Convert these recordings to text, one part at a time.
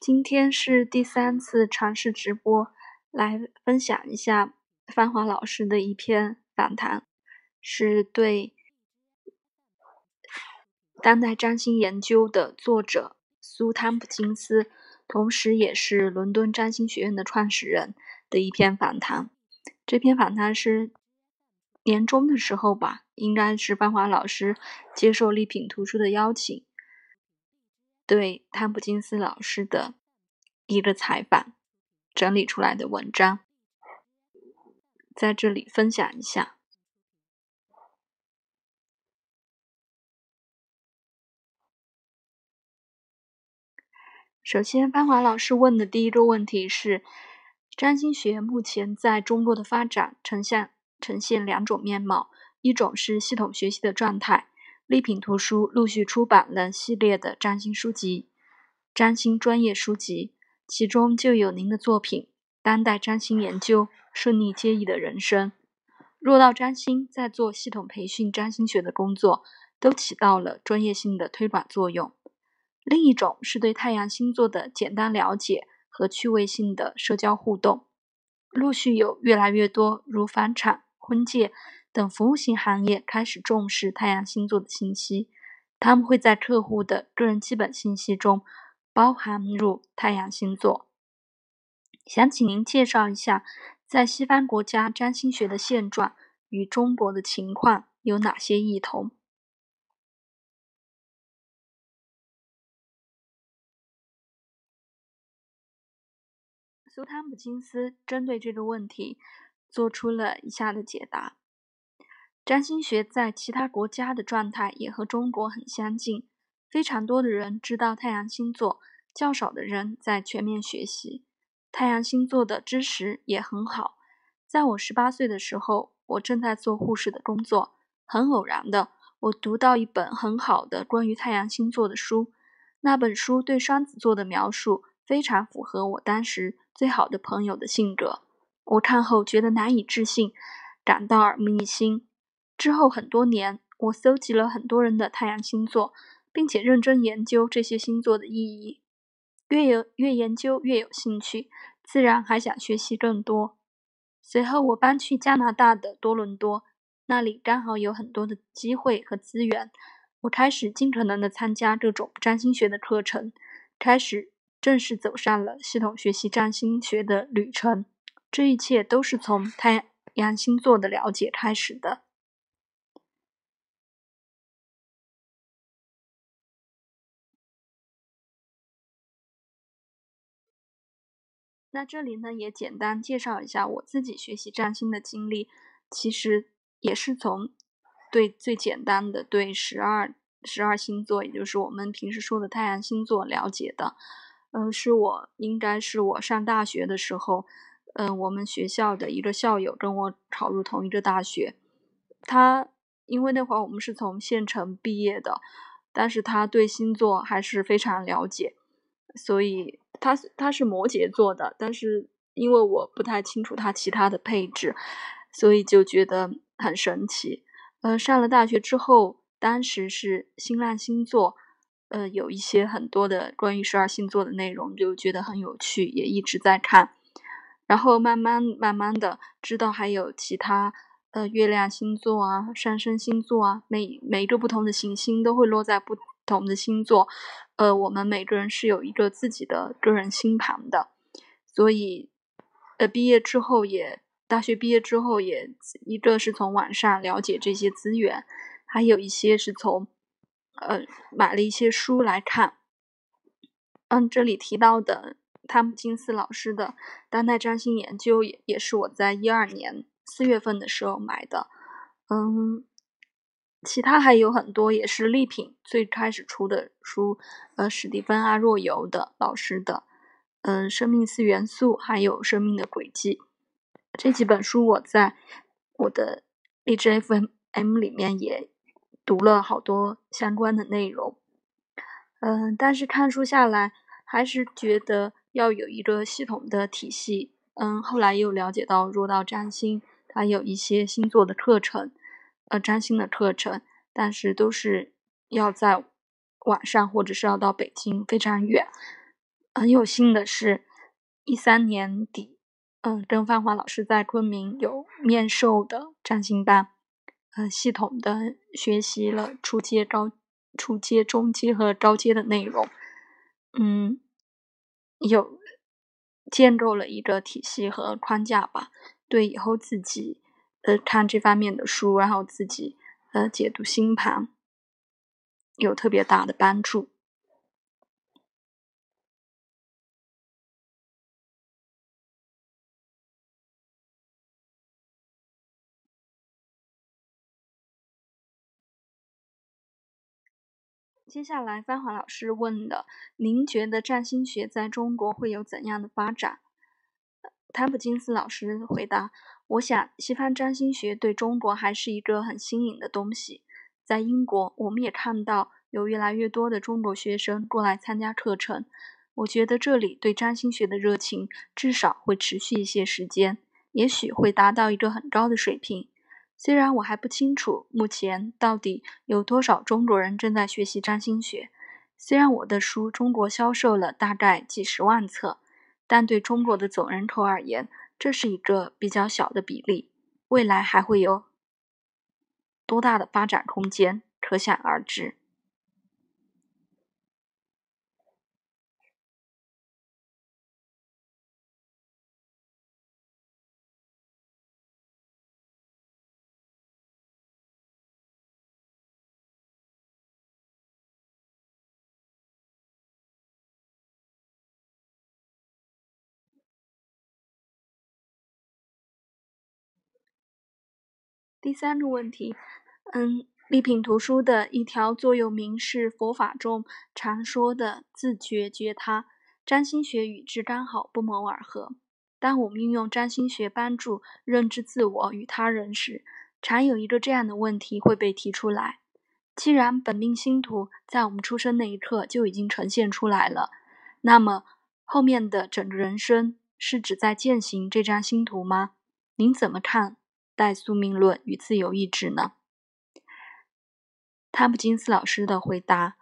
今天是第三次尝试直播，来分享一下芳华老师的一篇访谈，是对当代占星研究的作者苏汤普金斯，同时也是伦敦占星学院的创始人的一篇访谈。这篇访谈是年终的时候吧，应该是芳华老师接受丽品图书的邀请。对汤普金斯老师的一个采访整理出来的文章，在这里分享一下。首先，芳华老师问的第一个问题是：占星学目前在中国的发展呈现呈现两种面貌，一种是系统学习的状态。丽品图书陆续出版了系列的占星书籍、占星专业书籍，其中就有您的作品《当代占星研究：顺利皆易的人生》。若道占星在做系统培训占星学的工作，都起到了专业性的推广作用。另一种是对太阳星座的简单了解和趣味性的社交互动，陆续有越来越多如房产、婚介。等服务型行业开始重视太阳星座的信息，他们会在客户的个人基本信息中包含入太阳星座。想请您介绍一下，在西方国家占星学的现状与中国的情况有哪些异同？苏汤姆金斯针对这个问题做出了以下的解答。占星学在其他国家的状态也和中国很相近，非常多的人知道太阳星座，较少的人在全面学习太阳星座的知识也很好。在我十八岁的时候，我正在做护士的工作，很偶然的，我读到一本很好的关于太阳星座的书，那本书对双子座的描述非常符合我当时最好的朋友的性格。我看后觉得难以置信，感到耳目一新。之后很多年，我搜集了很多人的太阳星座，并且认真研究这些星座的意义。越有越研究越有兴趣，自然还想学习更多。随后我搬去加拿大的多伦多，那里刚好有很多的机会和资源。我开始尽可能的参加各种占星学的课程，开始正式走上了系统学习占星学的旅程。这一切都是从太阳星座的了解开始的。那这里呢，也简单介绍一下我自己学习占星的经历。其实也是从对最简单的对十二十二星座，也就是我们平时说的太阳星座了解的。嗯，是我应该是我上大学的时候，嗯，我们学校的一个校友跟我考入同一个大学。他因为那会儿我们是从县城毕业的，但是他对星座还是非常了解，所以。他他是摩羯座的，但是因为我不太清楚他其他的配置，所以就觉得很神奇。呃，上了大学之后，当时是新浪星座，呃，有一些很多的关于十二星座的内容，就觉得很有趣，也一直在看。然后慢慢慢慢的知道还有其他呃月亮星座啊、上升星座啊，每每一个不同的行星都会落在不同的星座。呃，我们每个人是有一个自己的个人星盘的，所以，呃，毕业之后也，大学毕业之后也，一个是从网上了解这些资源，还有一些是从，呃，买了一些书来看。嗯，这里提到的汤姆金斯老师的《当代占星研究》也也是我在一二年四月份的时候买的，嗯。其他还有很多，也是丽品最开始出的书，呃，史蒂芬阿若尤的老师的，嗯，生命四元素，还有生命的轨迹，这几本书我在我的荔枝 FM 里面也读了好多相关的内容，嗯，但是看书下来还是觉得要有一个系统的体系，嗯，后来又了解到若道占星，它有一些星座的课程。呃，占星的课程，但是都是要在网上，或者是要到北京非常远。很有幸的是，一三年底，嗯，跟范华老师在昆明有面授的占星班，呃，系统的学习了初阶、高、初阶、中阶和高阶的内容，嗯，有建构了一个体系和框架吧，对以后自己呃看这方面的书，然后自己呃解读星盘，有特别大的帮助。接下来，芳华老师问的：您觉得占星学在中国会有怎样的发展？汤普金斯老师回答：我想，西方占星学对中国还是一个很新颖的东西。在英国，我们也看到有越来越多的中国学生过来参加课程。我觉得这里对占星学的热情至少会持续一些时间，也许会达到一个很高的水平。虽然我还不清楚目前到底有多少中国人正在学习占星学，虽然我的书中国销售了大概几十万册，但对中国的总人口而言，这是一个比较小的比例。未来还会有多大的发展空间，可想而知。第三个问题，嗯，丽品图书的一条座右铭是佛法中常说的“自觉觉他”，占星学与之刚好不谋而合。当我们运用占星学帮助认知自我与他人时，常有一个这样的问题会被提出来：既然本命星图在我们出生那一刻就已经呈现出来了，那么后面的整个人生是指在践行这张星图吗？您怎么看？代宿命论与自由意志呢？汤普金斯老师的回答：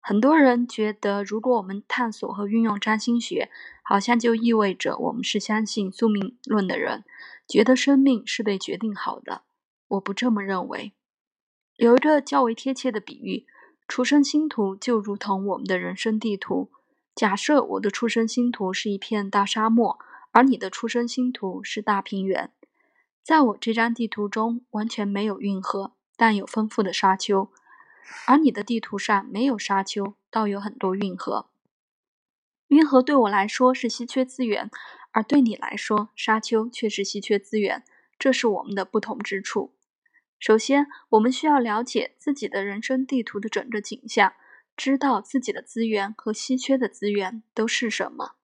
很多人觉得，如果我们探索和运用占星学，好像就意味着我们是相信宿命论的人，觉得生命是被决定好的。我不这么认为。有一个较为贴切的比喻：出生星图就如同我们的人生地图。假设我的出生星图是一片大沙漠，而你的出生星图是大平原。在我这张地图中，完全没有运河，但有丰富的沙丘；而你的地图上没有沙丘，倒有很多运河。运河对我来说是稀缺资源，而对你来说，沙丘却是稀缺资源。这是我们的不同之处。首先，我们需要了解自己的人生地图的整个景象，知道自己的资源和稀缺的资源都是什么。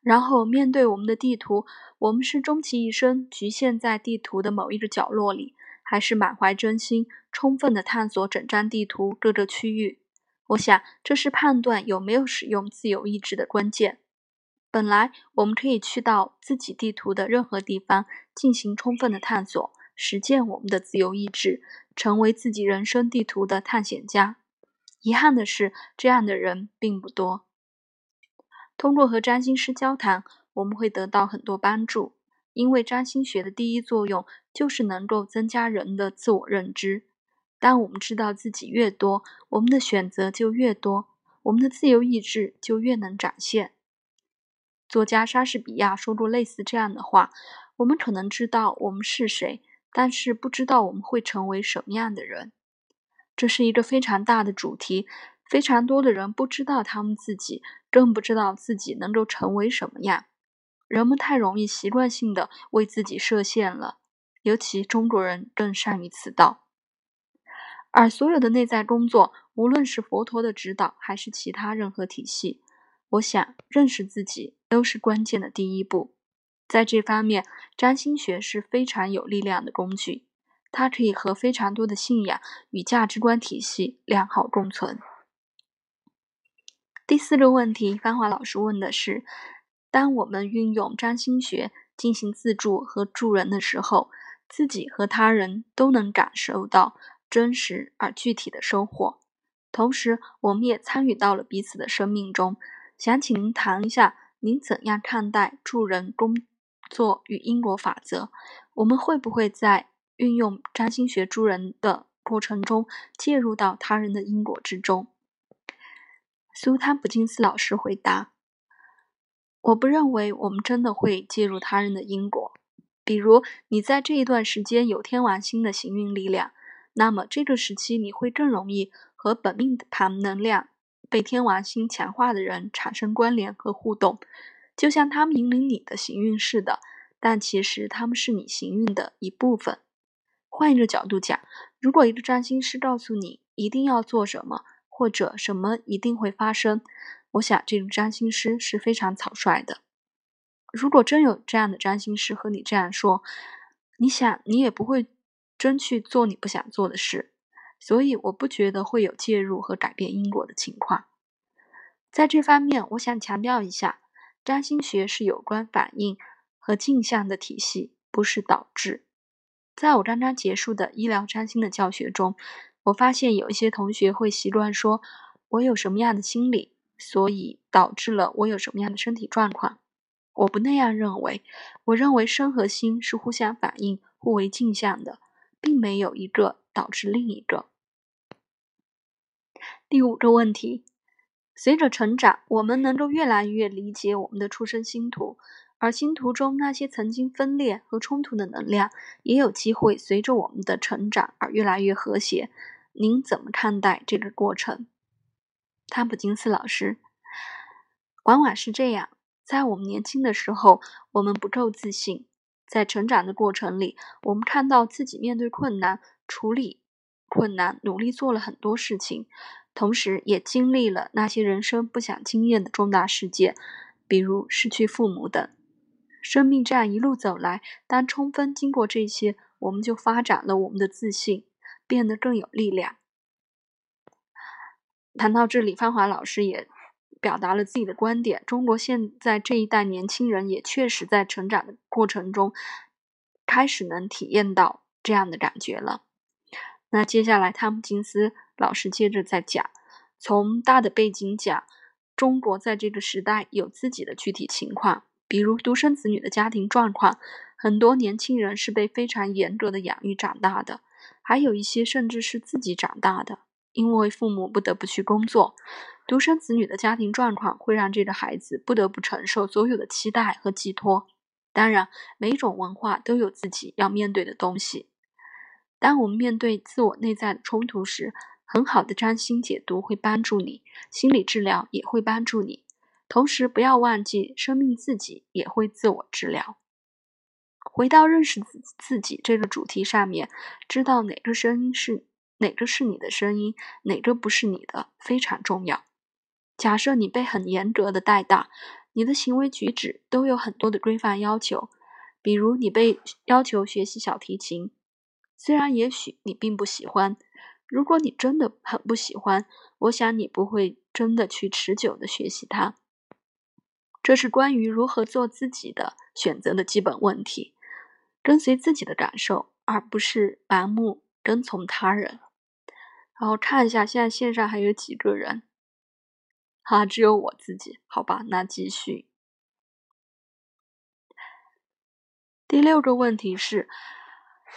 然后面对我们的地图，我们是终其一生局限在地图的某一个角落里，还是满怀真心，充分的探索整张地图各个区域？我想这是判断有没有使用自由意志的关键。本来我们可以去到自己地图的任何地方进行充分的探索，实践我们的自由意志，成为自己人生地图的探险家。遗憾的是，这样的人并不多。通过和占星师交谈，我们会得到很多帮助。因为占星学的第一作用就是能够增加人的自我认知。当我们知道自己越多，我们的选择就越多，我们的自由意志就越能展现。作家莎士比亚说过类似这样的话：“我们可能知道我们是谁，但是不知道我们会成为什么样的人。”这是一个非常大的主题。非常多的人不知道他们自己，更不知道自己能够成为什么样。人们太容易习惯性的为自己设限了，尤其中国人更善于此道。而所有的内在工作，无论是佛陀的指导，还是其他任何体系，我想认识自己都是关键的第一步。在这方面，占星学是非常有力量的工具，它可以和非常多的信仰与价值观体系良好共存。第四个问题，芳华老师问的是：当我们运用占星学进行自助和助人的时候，自己和他人都能感受到真实而具体的收获。同时，我们也参与到了彼此的生命中，想请您谈一下，您怎样看待助人工作与因果法则？我们会不会在运用占星学助人的过程中介入到他人的因果之中？苏坦普金斯老师回答：“我不认为我们真的会介入他人的因果。比如，你在这一段时间有天王星的行运力量，那么这个时期你会更容易和本命盘能量被天王星强化的人产生关联和互动，就像他们引领你的行运似的。但其实他们是你行运的一部分。换一个角度讲，如果一个占星师告诉你一定要做什么，或者什么一定会发生？我想这种占星师是非常草率的。如果真有这样的占星师和你这样说，你想你也不会真去做你不想做的事。所以我不觉得会有介入和改变因果的情况。在这方面，我想强调一下，占星学是有关反应和镜像的体系，不是导致。在我刚刚结束的医疗占星的教学中。我发现有一些同学会习惯说：“我有什么样的心理，所以导致了我有什么样的身体状况。”我不那样认为。我认为身和心是互相反映、互为镜像的，并没有一个导致另一个。第五个问题：随着成长，我们能够越来越理解我们的出生星图，而星图中那些曾经分裂和冲突的能量，也有机会随着我们的成长而越来越和谐。您怎么看待这个过程，汤普金斯老师？往往是这样，在我们年轻的时候，我们不够自信，在成长的过程里，我们看到自己面对困难、处理困难、努力做了很多事情，同时也经历了那些人生不想经验的重大事件，比如失去父母等。生命这样一路走来，当充分经过这些，我们就发展了我们的自信。变得更有力量。谈到这里，芳华老师也表达了自己的观点：中国现在这一代年轻人也确实在成长的过程中，开始能体验到这样的感觉了。那接下来，汤姆金斯老师接着再讲，从大的背景讲，中国在这个时代有自己的具体情况，比如独生子女的家庭状况，很多年轻人是被非常严格的养育长大的。还有一些甚至是自己长大的，因为父母不得不去工作，独生子女的家庭状况会让这个孩子不得不承受所有的期待和寄托。当然，每种文化都有自己要面对的东西。当我们面对自我内在的冲突时，很好的占星解读会帮助你，心理治疗也会帮助你。同时，不要忘记，生命自己也会自我治疗。回到认识自自己这个主题上面，知道哪个声音是哪个是你的声音，哪个不是你的，非常重要。假设你被很严格的带大，你的行为举止都有很多的规范要求，比如你被要求学习小提琴，虽然也许你并不喜欢，如果你真的很不喜欢，我想你不会真的去持久的学习它。这是关于如何做自己的选择的基本问题。跟随自己的感受，而不是盲目跟从他人。然后看一下现在线上还有几个人，哈，只有我自己，好吧，那继续。第六个问题是，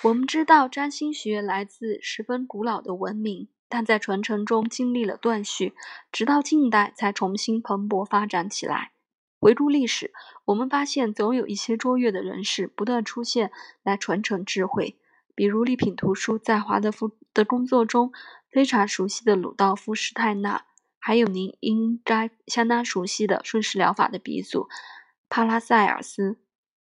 我们知道占星学来自十分古老的文明，但在传承中经历了断续，直到近代才重新蓬勃发展起来。回顾历史，我们发现总有一些卓越的人士不断出现来传承智慧，比如利品图书在华德福的工作中非常熟悉的鲁道夫·施泰纳，还有您应该相当熟悉的顺势疗法的鼻祖帕拉塞尔斯，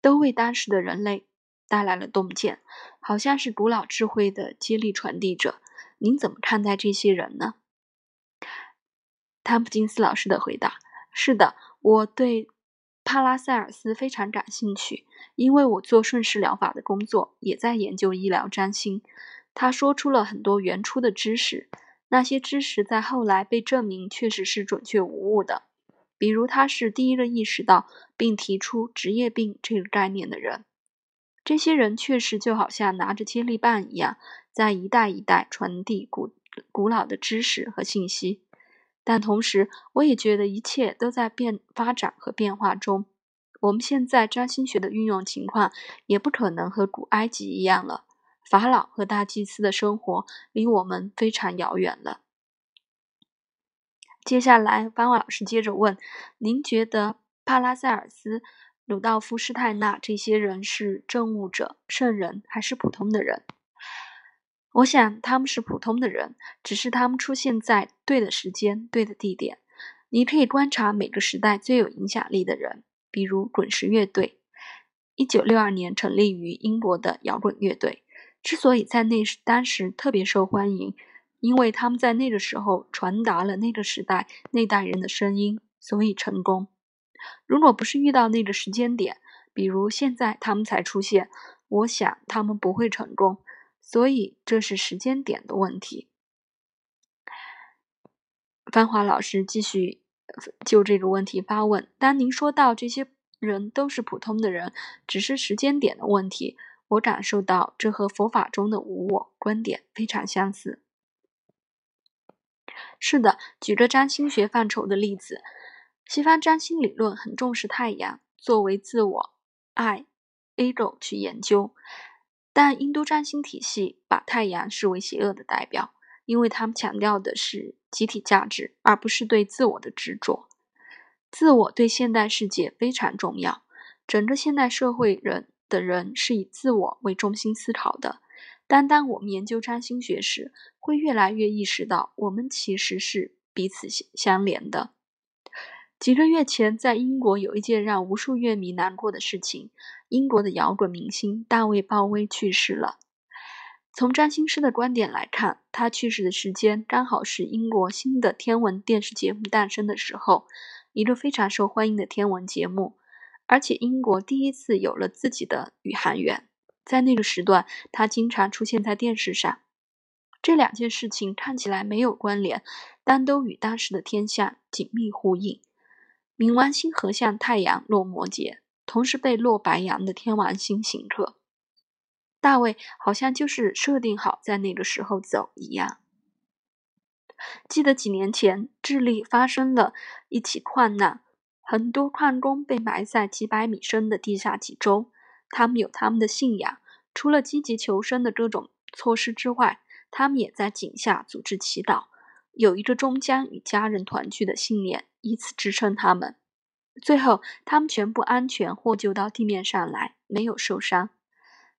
都为当时的人类带来了洞见，好像是古老智慧的接力传递者。您怎么看待这些人呢？汤普金斯老师的回答：是的。我对帕拉塞尔斯非常感兴趣，因为我做顺势疗法的工作，也在研究医疗占星。他说出了很多原初的知识，那些知识在后来被证明确实是准确无误的。比如，他是第一个意识到并提出职业病这个概念的人。这些人确实就好像拿着接力棒一样，在一代一代传递古古老的知识和信息。但同时，我也觉得一切都在变发展和变化中。我们现在占星学的运用情况也不可能和古埃及一样了。法老和大祭司的生活离我们非常遥远了。接下来，方老师接着问：您觉得帕拉塞尔斯、鲁道夫·施泰纳这些人是政务者、圣人，还是普通的人？我想他们是普通的人，只是他们出现在对的时间、对的地点。你可以观察每个时代最有影响力的人，比如滚石乐队，一九六二年成立于英国的摇滚乐队，之所以在那时当时特别受欢迎，因为他们在那个时候传达了那个时代那代人的声音，所以成功。如果不是遇到那个时间点，比如现在他们才出现，我想他们不会成功。所以这是时间点的问题。芳华老师继续就这个问题发问：当您说到这些人都是普通的人，只是时间点的问题，我感受到这和佛法中的无我观点非常相似。是的，举个占星学范畴的例子，西方占星理论很重视太阳作为自我爱 ego 去研究。但印度占星体系把太阳视为邪恶的代表，因为他们强调的是集体价值，而不是对自我的执着。自我对现代世界非常重要，整个现代社会人的人是以自我为中心思考的。但当我们研究占星学时，会越来越意识到，我们其实是彼此相连的。几个月前，在英国有一件让无数乐迷难过的事情：英国的摇滚明星大卫·鲍威去世了。从占星师的观点来看，他去世的时间刚好是英国新的天文电视节目诞生的时候，一个非常受欢迎的天文节目，而且英国第一次有了自己的宇航员。在那个时段，他经常出现在电视上。这两件事情看起来没有关联，但都与当时的天象紧密呼应。冥王星合向太阳落摩羯，同时被落白羊的天王星刑克。大卫好像就是设定好在那个时候走一样。记得几年前，智利发生了一起矿难，很多矿工被埋在几百米深的地下几周。他们有他们的信仰，除了积极求生的各种措施之外，他们也在井下组织祈祷。有一个终将与家人团聚的信念，以此支撑他们。最后，他们全部安全获救到地面上来，没有受伤。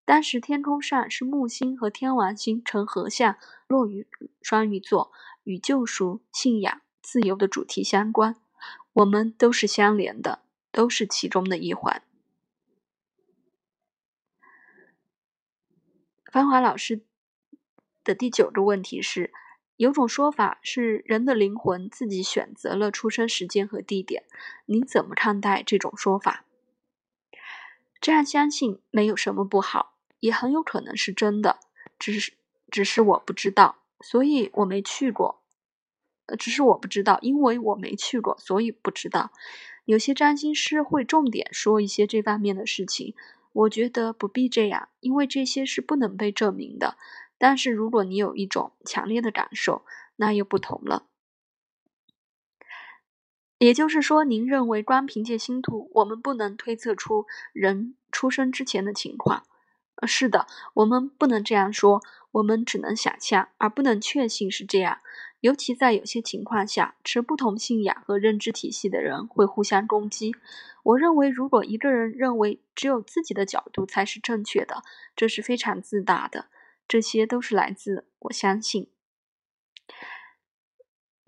当时天空上是木星和天王星呈合相落于双鱼座，与救赎、信仰、自由的主题相关。我们都是相连的，都是其中的一环。芳华老师的第九个问题是。有种说法是人的灵魂自己选择了出生时间和地点，您怎么看待这种说法？这样相信没有什么不好，也很有可能是真的，只是只是我不知道，所以我没去过。呃，只是我不知道，因为我没去过，所以不知道。有些占星师会重点说一些这方面的事情，我觉得不必这样，因为这些是不能被证明的。但是如果你有一种强烈的感受，那又不同了。也就是说，您认为光凭借星图，我们不能推测出人出生之前的情况？是的，我们不能这样说，我们只能想象，而不能确信是这样。尤其在有些情况下，持不同信仰和认知体系的人会互相攻击。我认为，如果一个人认为只有自己的角度才是正确的，这是非常自大的。这些都是来自我相信，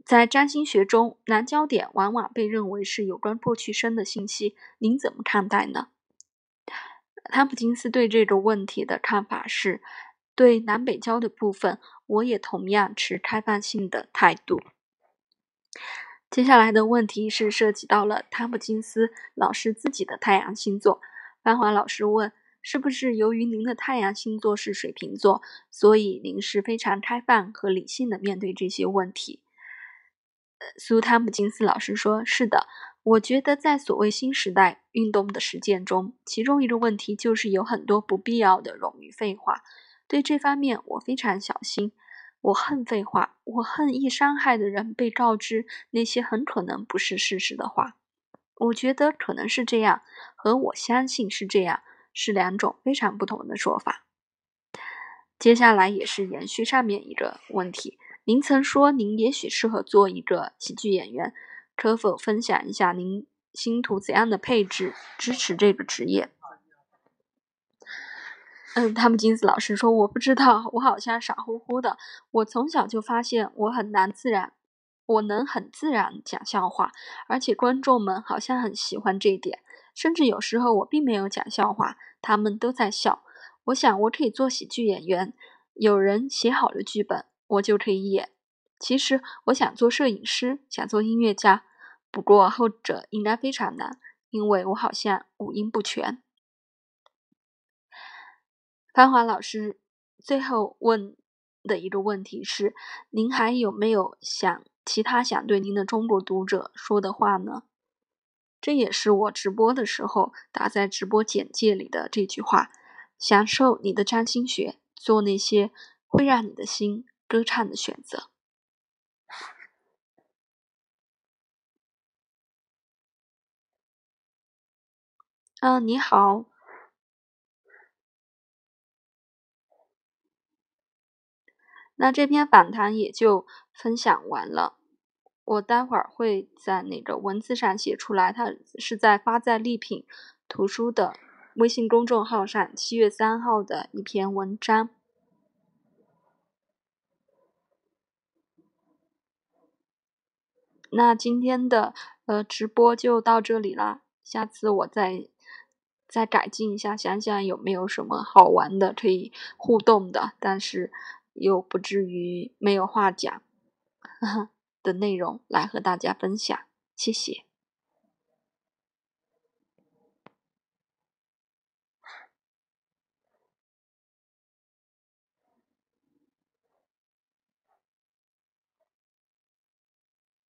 在占星学中，南焦点往往被认为是有关过去生的信息。您怎么看待呢？汤普金斯对这个问题的看法是：对南北焦的部分，我也同样持开放性的态度。接下来的问题是涉及到了汤普金斯老师自己的太阳星座。范华老师问。是不是由于您的太阳星座是水瓶座，所以您是非常开放和理性的面对这些问题？苏汤姆金斯老师说：“是的，我觉得在所谓新时代运动的实践中，其中一个问题就是有很多不必要的冗余废话。对这方面，我非常小心。我恨废话，我恨易伤害的人被告知那些很可能不是事实的话。我觉得可能是这样，和我相信是这样，是两种非常不同的说法。接下来也是延续上面一个问题，您曾说您也许适合做一个喜剧演员，可否分享一下您星图怎样的配置支持这个职业？嗯，他们金子老师说我不知道，我好像傻乎乎的。我从小就发现我很难自然。我能很自然讲笑话，而且观众们好像很喜欢这一点。甚至有时候我并没有讲笑话，他们都在笑。我想我可以做喜剧演员，有人写好了剧本，我就可以演。其实我想做摄影师，想做音乐家，不过后者应该非常难，因为我好像五音不全。芳华老师最后问的一个问题是：您还有没有想？其他想对您的中国读者说的话呢？这也是我直播的时候打在直播简介里的这句话：享受你的占星学，做那些会让你的心歌唱的选择。嗯，你好。那这篇访谈也就分享完了。我待会儿会在那个文字上写出来，它是在发在丽品图书的微信公众号上，七月三号的一篇文章。那今天的呃直播就到这里啦，下次我再再改进一下，想想有没有什么好玩的可以互动的，但是又不至于没有话讲。的内容来和大家分享，谢谢。